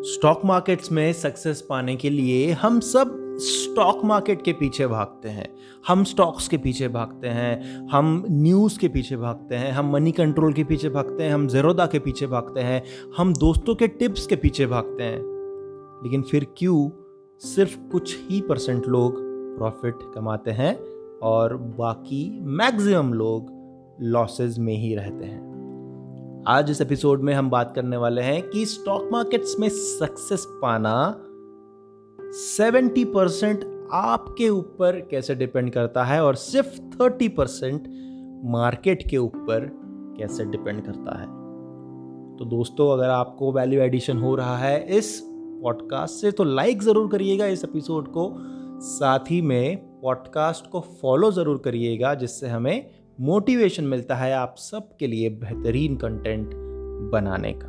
Stock markets में success पाने के लिए हम सब स्टॉक मार्केट के पीछे भागते हैं। हम स्टॉक्स के पीछे भागते हैं, हम न्यूज़ के पीछे भागते हैं, हम मनी कंट्रोल के पीछे भागते हैं, हम ज़ेरोदा के पीछे भागते हैं, हम दोस्तों के टिप्स के पीछे भागते हैं। लेकिन फिर क्यों सिर्फ़ कुछ ही परसेंट लोग प्रॉफिट कमाते हैं और बाकी मैक्सिमम लोग लॉसेस में ही रहते हैं? आज इस एपिसोड में हम बात करने वाले हैं कि स्टॉक मार्केट्स में सक्सेस पाना 70 परसेंट आपके ऊपर कैसे डिपेंड करता है और सिर्फ़ 30 परसेंट मार्केट के ऊपर कैसे डिपेंड करता है। तो दोस्तों, अगर आपको वैल्यू एडिशन हो रहा है इस पॉडकास्ट से तो लाइक ज़रूर करिएगा इस एपिसोड को। साथ ही में पॉडकास्ट को फॉलो ज़रूर करिएगा, जिससे हमें मोटिवेशन मिलता है आप सबके लिए बेहतरीन कंटेंट बनाने का।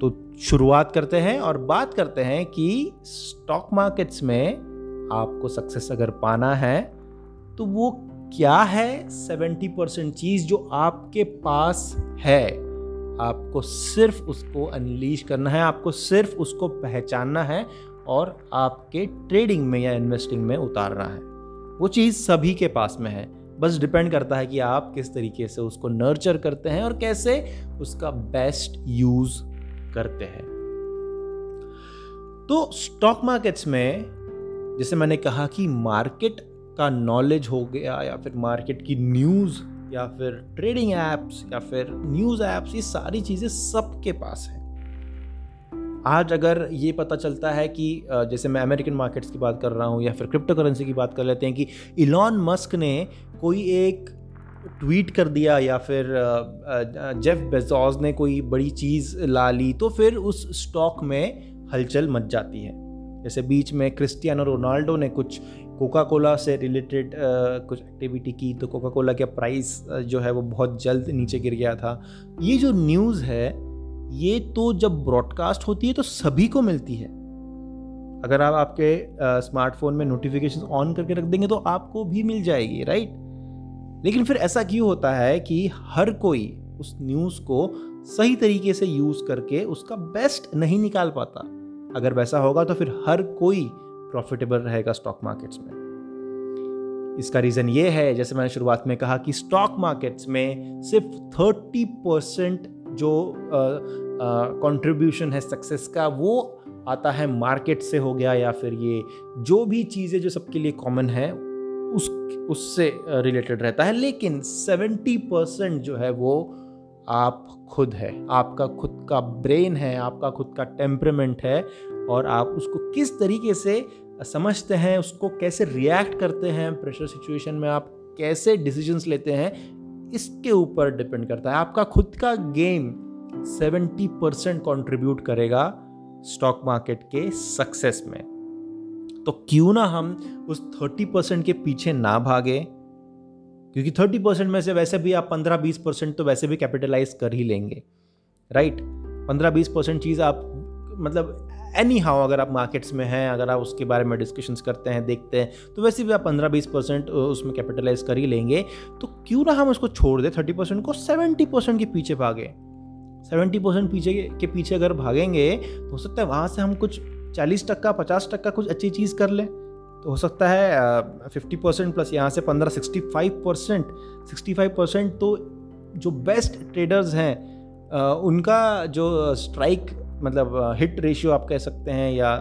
तो शुरुआत करते हैं और बात करते हैं कि स्टॉक मार्केट्स में आपको सक्सेस अगर पाना है तो वो क्या है? सेवेंटी परसेंट चीज़ जो आपके पास है, आपको सिर्फ़ उसको अनलीश करना है, आपको सिर्फ़ उसको पहचानना है और आपके ट्रेडिंग में या इन्वेस्टिंग में उतारना है। वो चीज़ सभी के पास में है। बस डिपेंड करता है कि आप किस तरीके से उसको नर्चर करते हैं और कैसे उसका बेस्ट यूज़ करते हैं। तो स्टॉक मार्केट्स में, जैसे मैंने कहा कि मार्केट का नॉलेज हो गया या फिर मार्केट की न्यूज़ या फिर ट्रेडिंग एप्स या फिर न्यूज़ एप्स ये सारी चीज़ें सबके पास हैं। आज अगर ये पता चलता है कि जैसे मैं अमेरिकन मार्केट्स की बात कर रहा हूँ या फिर क्रिप्टो करेंसी की बात कर लेते हैं कि इलॉन मस्क ने कोई एक ट्वीट कर दिया या फिर जेफ बेजॉज ने कोई बड़ी चीज़ ला ली तो फिर उस स्टॉक में हलचल मच जाती है। जैसे बीच में क्रिस्टियानो रोनाल्डो ने कुछ कोका कोला से रिलेटेड कुछ एक्टिविटी की तो कोका कोला का प्राइस जो है वो बहुत जल्द नीचे गिर गया था। ये जो न्यूज़ है ये तो जब ब्रॉडकास्ट होती है तो सभी को मिलती है। अगर आप आपके स्मार्टफ़ोन में नोटिफिकेशन ऑन करके रख देंगे तो आपको भी मिल जाएगी राइट लेकिन फिर ऐसा क्यों होता है कि हर कोई उस न्यूज़ को सही तरीके से यूज़ करके उसका बेस्ट नहीं निकाल पाता? अगर वैसा होगा तो फिर हर कोई प्रॉफिटेबल रहेगा स्टॉक मार्केट्स में। इसका रीज़न ये है, जैसे मैंने शुरुआत में कहा कि स्टॉक मार्केट्स में सिर्फ़ थर्टी परसेंट जो कंट्रीब्यूशन है सक्सेस का, वो आता है मार्केट से हो गया या फिर ये जो भी चीज़ें जो सबके लिए कॉमन है, उस, उससे रिलेटेड रहता है। लेकिन 70 परसेंट जो है वो आप खुद है। आपका खुद का ब्रेन है, आपका खुद का टेम्परमेंट है और आप उसको किस तरीके से समझते हैं, उसको कैसे रिएक्ट करते हैं प्रेशर सिचुएशन में आप कैसे डिसीजंस लेते हैं इसके ऊपर डिपेंड करता है। आपका खुद का गेम 70 परसेंट कॉन्ट्रीब्यूट करेगा स्टॉक मार्केट के सक्सेस में। तो क्यों ना हम उस 30 परसेंट के पीछे ना भागे? क्योंकि 30 परसेंट में से वैसे भी आप 15-20 परसेंट तो वैसे भी कैपिटलाइज कर ही लेंगे राइट 15-20 परसेंट चीज़ आप मतलब एनी हाउ अगर आप मार्केट्स में हैं, अगर आप उसके बारे में डिस्कशंस करते हैं, देखते हैं तो वैसे भी आप पंद्रह बीस परसेंट उसमें कैपिटलाइज कर ही लेंगे। तो क्यों ना हम उसको छोड़ दें थर्टी परसेंट को सेवेंटी परसेंट के पीछे भागे। सेवेंटी परसेंट पीछे के पीछे अगर भागेंगे तो हो सकता है वहाँ से हम कुछ चालीस टक्का, पचास टक्का कुछ अच्छी चीज़ कर लें। तो हो सकता है फिफ्टी परसेंट प्लस यहाँ से पंद्रह sixty five percent sixty five percent तो जो बेस्ट ट्रेडर्स हैं उनका जो स्ट्राइक मतलब हिट रेशियो आप कह सकते हैं या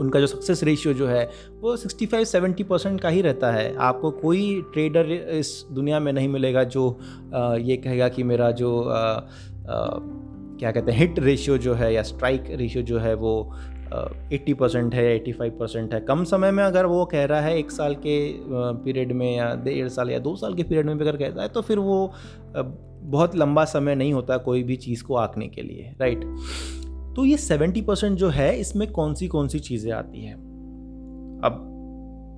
उनका जो सक्सेस रेशियो जो है, वो 65-70 परसेंट का ही रहता है। आपको कोई ट्रेडर इस दुनिया में नहीं मिलेगा जो ये कहेगा कि मेरा जो क्या कहते हैं हिट रेशियो जो है या स्ट्राइक रेशियो जो है वो एट्टी परसेंट है, एट्टी फाइव परसेंट है। कम समय में अगर वो कह रहा है एक साल के पीरियड में या डेढ़ साल या दो साल के पीरियड में भी अगर कहता है तो फिर वो बहुत लंबा समय नहीं होता कोई भी चीज़ को आंकने के लिए राइट तो ये सेवेंटी परसेंट जो है, इसमें कौन सी कौन सी चीज़ें आती हैं? अब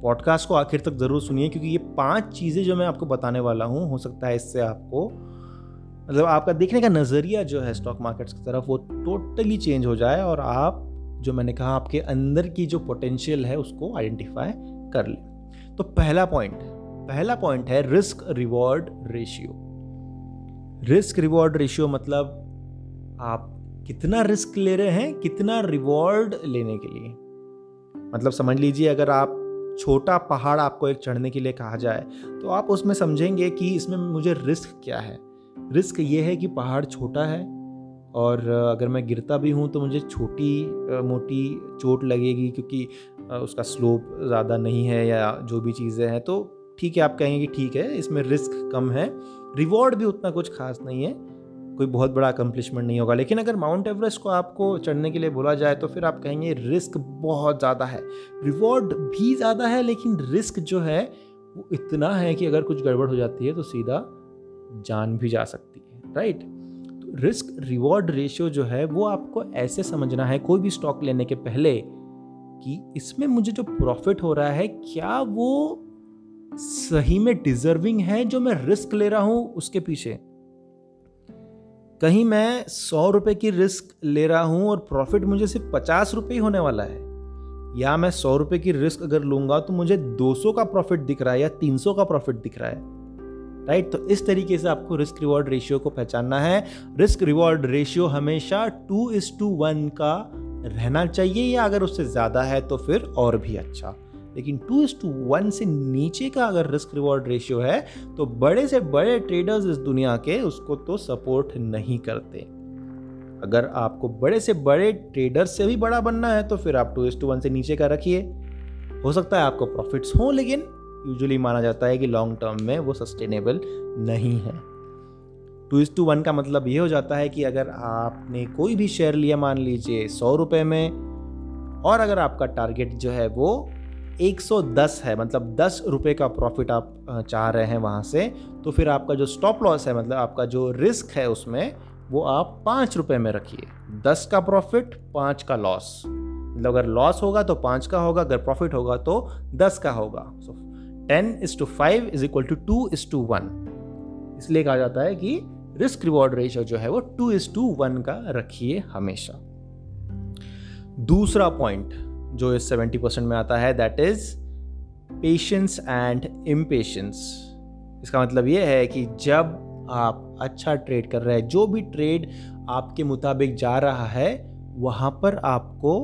पॉडकास्ट को आखिर तक ज़रूर सुनिए, क्योंकि ये पाँच चीज़ें जो मैं आपको बताने वाला हूँ, हो सकता है इससे आपको मतलब आपका देखने का नज़रिया जो है स्टॉक मार्केट्स की तरफ़, वो टोटली चेंज हो जाए और आप जो मैंने कहा आपके अंदर की जो पोटेंशियल है उसको आइडेंटिफाई कर ले। तो पहला पॉइंट पहला पॉइंट है risk reward ratio risk reward ratio मतलब आप कितना रिस्क ले रहे हैं, कितना रिवॉर्ड लेने के लिए। मतलब समझ लीजिए अगर आप छोटा पहाड़ आपको एक चढ़ने के लिए कहा जाए तो आप उसमें समझेंगे कि इसमें मुझे रिस्क क्या है। रिस्क ये है कि पहाड़ छोटा है और अगर मैं गिरता भी हूँ तो मुझे छोटी मोटी चोट लगेगी क्योंकि उसका स्लोप ज़्यादा नहीं है या जो भी चीज़ें हैं तो ठीक है, आप कहेंगे कि ठीक है, इसमें रिस्क कम है। रिवॉर्ड भी उतना कुछ खास नहीं है, कोई बहुत बड़ा अकम्पलिशमेंट नहीं होगा। लेकिन अगर माउंट एवरेस्ट को आपको चढ़ने के लिए बोला जाए तो फिर आप कहेंगे रिस्क बहुत ज़्यादा है। रिवॉर्ड भी ज़्यादा है, लेकिन रिस्क जो है, वो इतना है कि अगर कुछ गड़बड़ हो जाती है तो सीधा जान भी जा सकती है, राइट? रिस्क रिवॉर्ड रेशियो जो है, वो आपको ऐसे समझना है कोई भी स्टॉक लेने के पहले कि इसमें मुझे जो प्रॉफिट हो रहा है, क्या वो सही में डिजर्विंग है जो मैं रिस्क ले रहा हूँ उसके पीछे? कहीं मैं सौ रुपए की रिस्क ले रहा हूँ और प्रॉफिट मुझे सिर्फ़ पचास रुपए ही होने वाला है। या मैं सौ रुपए की रिस्क अगर लूँगा तो मुझे दो सौ का प्रॉफिट दिख रहा है या तीन सौ का प्रॉफिट दिख रहा है। राइट तो इस तरीके से आपको रिस्क रिवॉर्ड रेशियो को पहचानना है। रिस्क रिवॉर्ड रेशियो हमेशा टू इज़ टू वन का रहना चाहिए या अगर उससे ज़्यादा है तो फिर और भी अच्छा। लेकिन टू इज़ टू वन से नीचे का अगर रिस्क रिवॉर्ड रेशियो है तो बड़े से बड़े ट्रेडर्स इस दुनिया के उसको तो सपोर्ट नहीं करते। अगर आपको बड़े से बड़े ट्रेडर्स से भी बड़ा बनना है तो फिर आप टू इज़ टू वन से नीचे का रखिए। हो सकता है आपको प्रॉफिट्स हों, लेकिन यूजुअली माना जाता है कि लॉन्ग टर्म में वो सस्टेनेबल नहीं है। टू इज़ टू वन का मतलब ये हो जाता है कि अगर आपने कोई भी शेयर लिया, मान लीजिए सौ रुपये में, और अगर आपका टारगेट जो है वो 110 है मतलब दस रुपये का प्रॉफिट आप चाह रहे हैं वहाँ से तो फिर आपका जो स्टॉप लॉस है मतलब आपका जो रिस्क है उसमें, वो आप पाँच रुपये में रखिए। दस का प्रॉफिट पाँच का लॉस मतलब अगर लॉस होगा तो पाँच का होगा, अगर प्रॉफिट होगा तो दस का होगा। So ten is to five is equal to two is to one. इसलिए कहा जाता है कि रिस्क रिवॉर्ड रेशियो जो है वो टू इज़ टू वन का रखिए हमेशा। दूसरा पॉइंट जो इस सेवेंटी परसेंट में आता है that is patience and impatience इसका मतलब ये है कि जब आप अच्छा ट्रेड कर रहे हैं, जो भी ट्रेड आपके मुताबिक जा रहा है, वहाँ पर आपको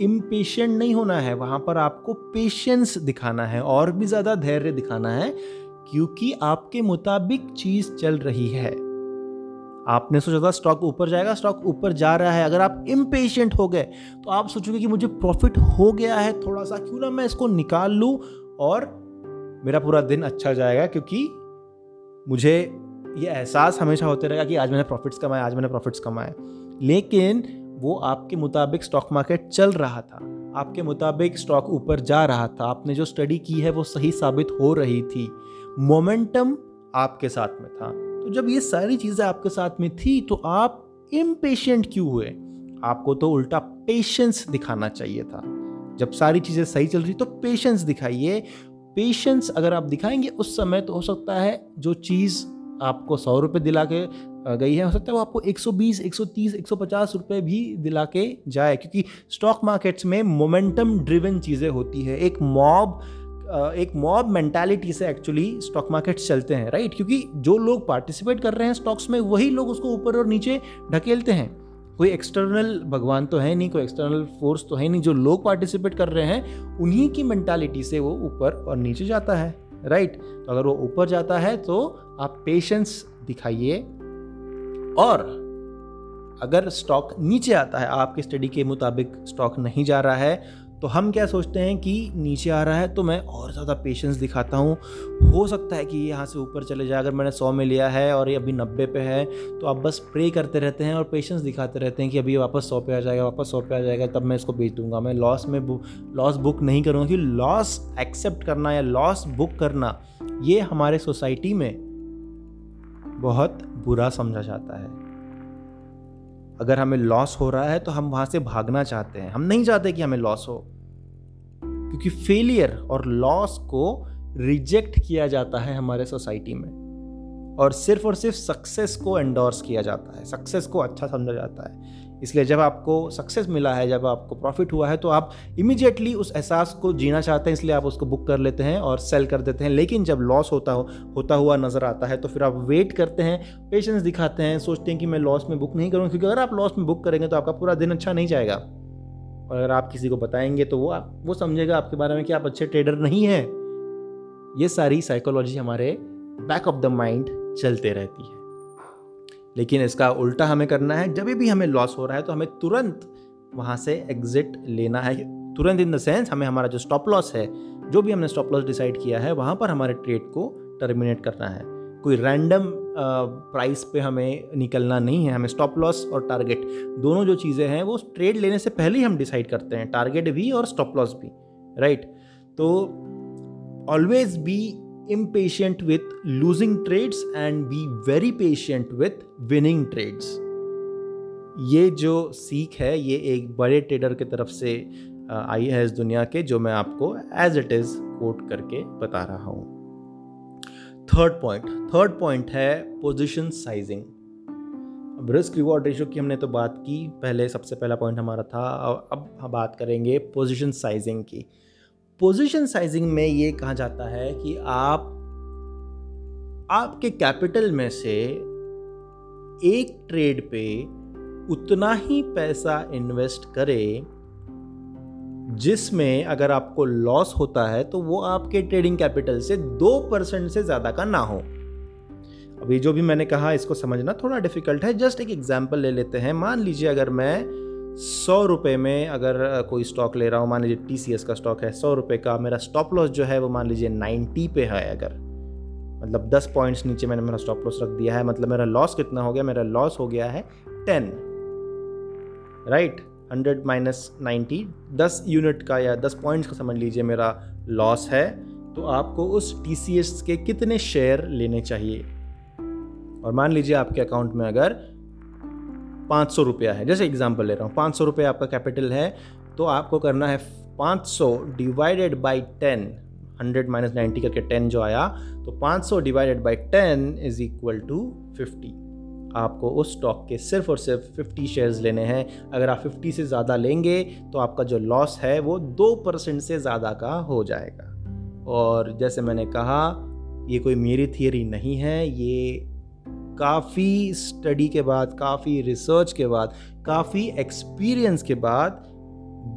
इम्पेशेंट नहीं होना है, वहाँ पर आपको पेशेंस दिखाना है और भी ज़्यादा धैर्य दिखाना है, क्योंकि आपके मुताबिक चीज़ चल रही है। आपने सोचा था स्टॉक ऊपर जाएगा स्टॉक ऊपर जा रहा है। अगर आप इम्पेशेंट हो गए तो आप सोचोगे कि मुझे प्रॉफिट हो गया है थोड़ा सा क्यों ना मैं इसको निकाल लूँ और मेरा पूरा दिन अच्छा जाएगा, क्योंकि मुझे ये एहसास हमेशा होते रहेगा कि आज मैंने प्रॉफिट्स कमाए, आज मैंने प्रॉफिट्स कमाए। लेकिन वो आपके मुताबिक स्टॉक मार्केट चल रहा था। आपके मुताबिक स्टॉक ऊपर जा रहा था। आपने जो स्टडी की है, वो सही साबित हो रही थी। मोमेंटम आपके साथ में था। तो जब ये सारी चीज़ें आपके साथ में थी तो आप इम्पेशेंट क्यों हुए? आपको तो उल्टा पेशेंस दिखाना चाहिए था। जब सारी चीज़ें सही चल रही तो पेशेंस दिखाइए। पेशेंस अगर आप दिखाएँगे, उस समय तो हो सकता है जो चीज़ आपको सौ रुपये दिला के गई है हो सकता है वो आपको 120, 130, 150 रुपए भी दिला के जाए क्योंकि स्टॉक मार्केट्स में मोमेंटम ड्रिवन चीज़ें होती है। एक मॉब एक मॉब मेंटालिटी से एक्चुअली स्टॉक मार्केट्स चलते हैं राइट क्योंकि जो लोग पार्टिसिपेट कर रहे हैं स्टॉक्स में वही लोग उसको ऊपर और नीचे ढकेलते हैं। कोई एक्सटर्नल भगवान तो है नहीं कोई एक्सटर्नल फोर्स तो है नहीं जो लोग पार्टिसिपेट कर रहे हैं उन्हीं की मेंटालिटी से वो ऊपर और नीचे जाता है राइट तो अगर वो ऊपर जाता है तो आप पेशेंस दिखाइए और अगर स्टॉक नीचे आता है, आपके स्टडी के मुताबिक स्टॉक नहीं जा रहा है तो हम क्या सोचते हैं कि नीचे आ रहा है तो मैं और ज़्यादा पेशेंस दिखाता हूँ। हो सकता है कि ये यहाँ से ऊपर चले जाए, अगर मैंने सौ में लिया है और ये अभी नब्बे पे है तो आप बस प्रे करते रहते हैं और पेशेंस दिखाते रहते हैं कि अभी वापस सौ पे आ जाएगा, वापस सौ पे आ जाएगा, तब मैं इसको बेच दूँगा। मैं लॉस में लॉस बुक नहीं करूँगा कि लॉस एक्सेप्ट करना या लॉस बुक करना, ये हमारे सोसाइटी में बहुत बुरा समझा जाता है। अगर हमें लॉस हो रहा है तो हम वहाँ से भागना चाहते हैं। हम नहीं चाहते कि हमें लॉस हो। क्योंकि फेलियर और लॉस को रिजेक्ट किया जाता है हमारे सोसाइटी में। और सिर्फ़ और सिर्फ़ सक्सेस को एंडोर्स किया जाता है। सक्सेस को अच्छा समझा जाता है। इसलिए जब आपको सक्सेस मिला है, जब आपको प्रॉफिट हुआ है तो आप इमिजिएटली उस एहसास को जीना चाहते हैं, इसलिए आप उसको बुक कर लेते हैं और सेल कर देते हैं। लेकिन जब लॉस होता हो, होता हुआ नज़र आता है तो फिर आप वेट करते हैं पेशेंस दिखाते हैं, सोचते हैं कि मैं लॉस में बुक नहीं करूँगा। क्योंकि अगर आप लॉस में बुक करेंगे तो आपका पूरा दिन अच्छा नहीं जाएगा। और अगर आप किसी को बताएँगे तो वो आप, वो समझेगा आपके बारे में कि आप अच्छे ट्रेडर नहीं हैं। ये सारी साइकोलॉजी हमारे बैक ऑफ़ द माइंड चलते रहती है। लेकिन इसका उल्टा हमें करना है। जब भी हमें लॉस हो रहा है तो हमें तुरंत वहाँ से एग्जिट लेना है। तुरंत इन द सेंस हमें हमारा जो स्टॉप लॉस है, जो भी हमने स्टॉप लॉस डिसाइड किया है, वहाँ पर हमारे ट्रेड को टर्मिनेट करना है। कोई रैंडम प्राइस पे हमें निकलना नहीं है। हमें स्टॉप लॉस और टारगेट दोनों जो चीज़ें हैं, वो ट्रेड लेने से पहले ही हम डिसाइड करते हैं। टारगेट भी और स्टॉप लॉस भी राइट तो always be impatient with losing trades and be very patient with winning trades. ये जो सीख है, ये एक बड़े ट्रेडर की तरफ़ से आई है इस दुनिया के, जो मैं आपको एज इट इज़ कोट करके बता रहा हूँ। थर्ड पॉइंट थर्ड पॉइंट है पोजिशन साइजिंग अब रिस्क रिवॉर्ड रेशो की हमने तो बात की, पहले सबसे पहला पॉइंट हमारा था, अब हम बात करेंगे पोजिशन साइजिंग की। पोजीशन साइजिंग में ये कहा जाता है कि आप, आपके कैपिटल में से एक ट्रेड पे उतना ही पैसा इन्वेस्ट करें, जिसमें अगर आपको लॉस होता है तो वो आपके ट्रेडिंग कैपिटल से दो परसेंट से ज़्यादा का ना हो। अभी जो भी मैंने कहा, इसको समझना थोड़ा डिफ़िकल्ट है। जस्ट एक एग्जांपल ले लेते हैं। मान लीजिए अगर मैं सौ रुपये में अगर कोई स्टॉक ले रहा हूँ, मान लीजिए टीसीएस का स्टॉक है, सौ रुपये का मेरा स्टॉप लॉस जो है वो मान लीजिए नाइन्टी पे है अगर। मतलब दस पॉइंट्स नीचे मैंने मेरा स्टॉप लॉस रख दिया है मतलब मेरा लॉस कितना हो गया, मेरा लॉस हो गया है ten right hundred minus ninety दस यूनिट का या दस पॉइंट्स का समझ लीजिए मेरा लॉस है तो आपको उस टीसीएस के कितने शेयर लेने चाहिए? और मान लीजिए आपके अकाउंट में अगर पाँच सौ रुपया है। जैसे एग्ज़ाम्पल ले रहा हूँ, पाँच सौ रुपया आपका कैपिटल है तो आपको करना है पाँच सौ divided by ten hundred minus ninety करके टेन जो आया तो पाँच सौ divided by ten is equal to fifty आपको उस स्टॉक के सिर्फ़ और सिर्फ़ फिफ्टी शेयर्स लेने हैं। अगर आप फिफ्टी से ज़्यादा लेंगे तो आपका जो लॉस है, वो दो परसेंट से ज़्यादा का हो जाएगा। और जैसे मैंने कहा, ये कोई मेरी थियरी नहीं है, ये काफ़ी स्टडी के बाद, काफ़ी रिसर्च के बाद, काफ़ी एक्सपीरियंस के बाद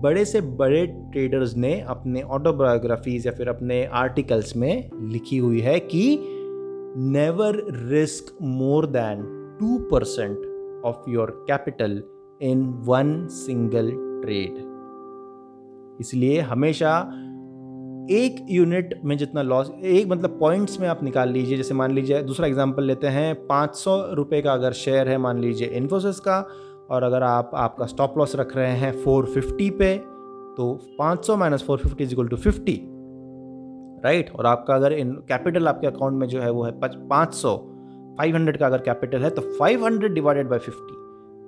बड़े से बड़े ट्रेडर्स ने अपने ऑटोबायोग्राफीज या फिर अपने आर्टिकल्स में लिखी हुई है कि never risk more than two percent of your capital in one single trade इसलिए हमेशा एक यूनिट में जितना लॉस एक मतलब पॉइंट्स में आप निकाल लीजिए, जैसे मान लीजिए दूसरा एग्जांपल लेते हैं, पाँच सौ रुपये का अगर शेयर है, मान लीजिए इन्फोसिस का, और अगर आप, आपका स्टॉप लॉस रख रहे हैं फोर फिफ्टी पे तो पाँच सौ minus four fifty is equal to fifty right और आपका अगर इन कैपिटल आपके अकाउंट में जो है, वो है पाँच सौ फाइव हंड्रेड का अगर कैपिटल है तो five hundred divided by fifty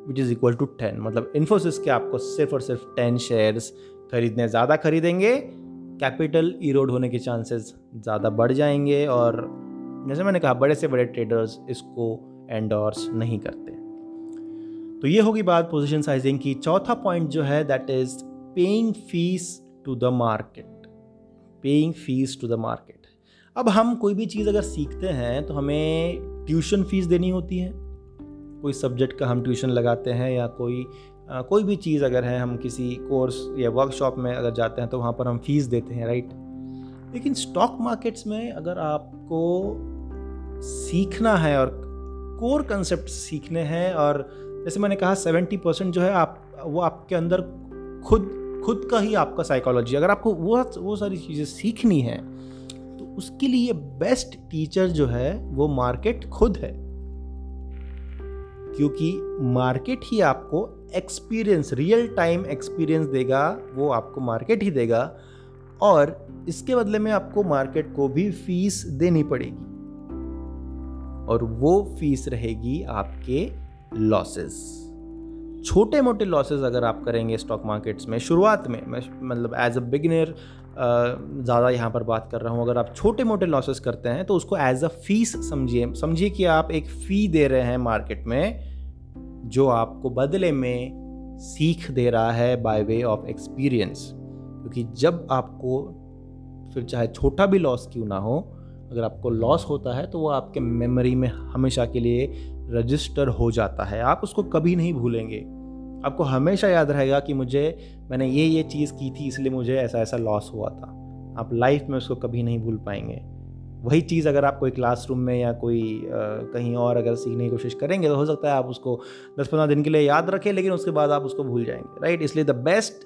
which is equal to ten मतलब इन्फोसिस के आपको सिर्फ़ और सिर्फ़ टेन शेयर्स खरीदने, ज़्यादा खरीदेंगे कैपिटल इरोड होने के चांसेस ज़्यादा बढ़ जाएँगे और जैसे मैंने कहा, बड़े से बड़े ट्रेडर्स इसको एंडोर्स नहीं करते। तो ये होगी बात पोजीशन साइजिंग की। चौथा पॉइंट जो है that is paying fees to the market paying fees to the market अब हम कोई भी चीज़ अगर सीखते हैं तो हमें ट्यूशन फ़ीस देनी होती है। कोई सब्जेक्ट का हम ट्यूशन लगाते हैं या कोई कोई भी चीज़ अगर है, हम किसी कोर्स या वर्कशॉप में अगर जाते हैं तो वहाँ पर हम फ़ीस देते हैं, राइट? लेकिन स्टॉक मार्केट्स में अगर आपको सीखना है और कोर कंसेप्ट सीखने हैं और जैसे मैंने कहा, सेवेंटी परसेंट जो है आप, वो आपके अंदर खुद खुद का ही आपका साइकोलॉजी अगर आपको वो वो सारी चीज़ें सीखनी है तो उसके लिए बेस्ट टीचर जो है, वो मार्केट खुद है। क्योंकि मार्केट ही आपको एक्सपीरियंस रियल टाइम एक्सपीरियंस देगा, वो आपको मार्केट ही देगा। और इसके बदले में आपको मार्केट को भी फ़ीस देनी पड़ेगी। और वो फ़ीस रहेगी आपके लॉसेस छोटे मोटे लॉसेस अगर आप करेंगे स्टॉक मार्केट्स में, शुरुआत में, मैं मतलब एज अ बिगिनर ज़्यादा यहाँ पर बात कर रहा हूँ। अगर आप छोटे मोटे लॉसेस करते हैं तो उसको एज अ फ़ीस समझिए समझिए कि आप एक फ़ी दे रहे हैं मार्केट में। जो आपको बदले में सीख दे रहा है बाय वे ऑफ़ एक्सपीरियंस क्योंकि जब आपको फिर चाहे छोटा भी लॉस क्यों ना हो, अगर आपको लॉस होता है तो वो आपके मेमोरी में हमेशा के लिए रजिस्टर हो जाता है। आप उसको कभी नहीं भूलेंगे। आपको हमेशा याद रहेगा कि मुझे, मैंने ये ये चीज़ की थी, इसलिए मुझे ऐसा ऐसा लॉस हुआ था। आप लाइफ में उसको कभी नहीं भूल पाएँगे। वही चीज़ अगर आप कोई क्लासरूम में या कोई आ, कहीं और अगर सीखने की कोशिश करेंगे तो हो सकता है आप उसको दस पंद्रह दिन के लिए याद रखें लेकिन उसके बाद आप उसको भूल जाएँगे राइट इसलिए the best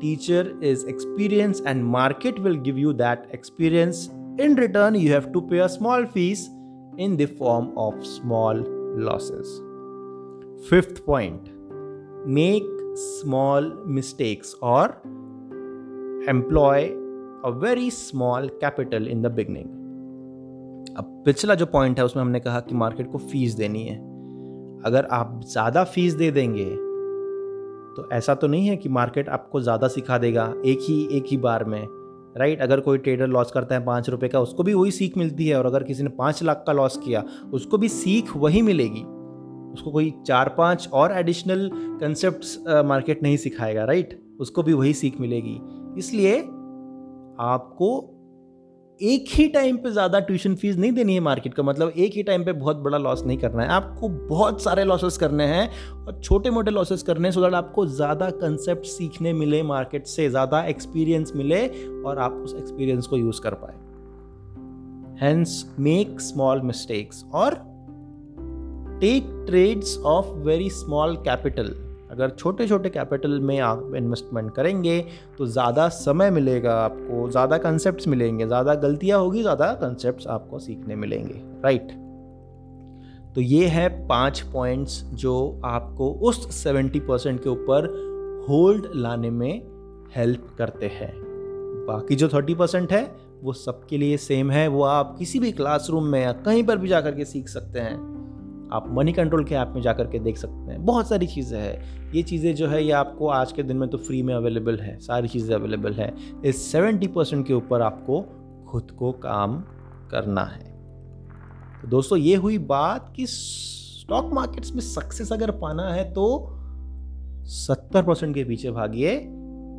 teacher is experience and market will give you that experience in return you have to pay a small fees in the form of small losses fifth point make small mistakes और employ a very small capital in the beginning अब पिछला जो point है, उसमें हमने कहा कि market को फ़ीस देनी है। अगर आप ज़्यादा फ़ीस दे देंगे तो ऐसा तो नहीं है कि मार्केट आपको ज़्यादा सिखा देगा एक ही एक ही बार में राइट अगर कोई ट्रेडर लॉस करता है पाँच रुपये का, उसको भी वही सीख मिलती है। और अगर किसी ने पाँच लाख का लॉस किया, उसको भी सीख वही मिलेगी। उसको कोई चार, पाँच और एडिशनल कंसेप्ट मार्केट नहीं सिखाएगा राइट उसको भी वही सीख मिलेगी। इसलिए आपको एक ही टाइम पे ज़्यादा ट्यूशन फ़ीस नहीं देनी है मार्केट का। मतलब एक ही टाइम पे बहुत बड़ा लॉस नहीं करना है। आपको बहुत सारे लॉसेस करने हैं और छोटे मोटे लॉसेस करने हैं सो दैट आपको ज़्यादा कंसेप्ट सीखने मिले मार्केट से, ज़्यादा एक्सपीरियंस मिले और आप उस एक्सपीरियंस को यूज़ कर पाए। हैंस मेक स्मॉल मिस्टेक्स और take trades of very small capital अगर छोटे छोटे कैपिटल में आप इन्वेस्टमेंट करेंगे तो ज़्यादा समय मिलेगा आपको, ज़्यादा कंसेप्ट मिलेंगे, ज़्यादा गलतियाँ होगी, ज़्यादा कंसेप्ट आपको सीखने मिलेंगे राइट तो ये है पाँच पॉइंट्स जो आपको उस सेवेंटी परसेंट के ऊपर होल्ड लाने में हेल्प करते हैं। बाकी जो थर्टी परसेंट है, वो सबके लिए सेम है, वो आप किसी भी क्लासरूम में या कहीं पर भी जा कर के सीख सकते हैं। आप मनी कंट्रोल के ऐप में जा करके देख सकते हैं। बहुत सारी चीज़ें हैं। ये चीज़ें जो है, ये आपको आज के दिन में तो फ्री में अवेलेबल है। सारी चीज़ें अवेलेबल है। इस सेवेंटी परसेंट के ऊपर आपको खुद को काम करना है। तो दोस्तों, ये हुई बात कि स्टॉक मार्केट्स में सक्सेस अगर पाना है तो सत्तर परसेंट के पीछे भागिए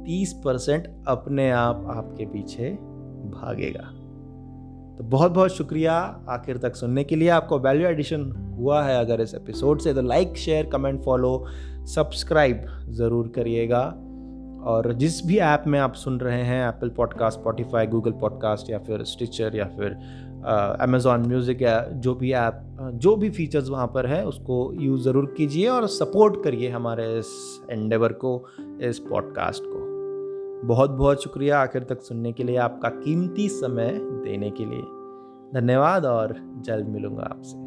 तीस परसेंट अपने आप आपके पीछे भागेगा। तो बहुत बहुत शुक्रिया आखिर तक सुनने के लिए। आपको वैल्यू एडिशन हुआ है अगर इस एपिसोड से तो like share comment follow subscribe ज़रूर करिएगा। और जिस भी ऐप में आप सुन रहे हैं Apple podcast Spotify Google podcast या फिर स्टिचर या फिर अमेज़ॉन म्यूज़िक या जो भी ऐप जो भी फीचर्स वहाँ पर है, उसको यूज़ ज़रूर कीजिए और सपोर्ट करिए हमारे इस एंडेवर को, इस पॉडकास्ट बहुत बहुत शुक्रिया आखिर तक सुनने के लिए आपका कीमती समय देने के लिए। धन्यवाद और जल्द मिलूँगा आपसे।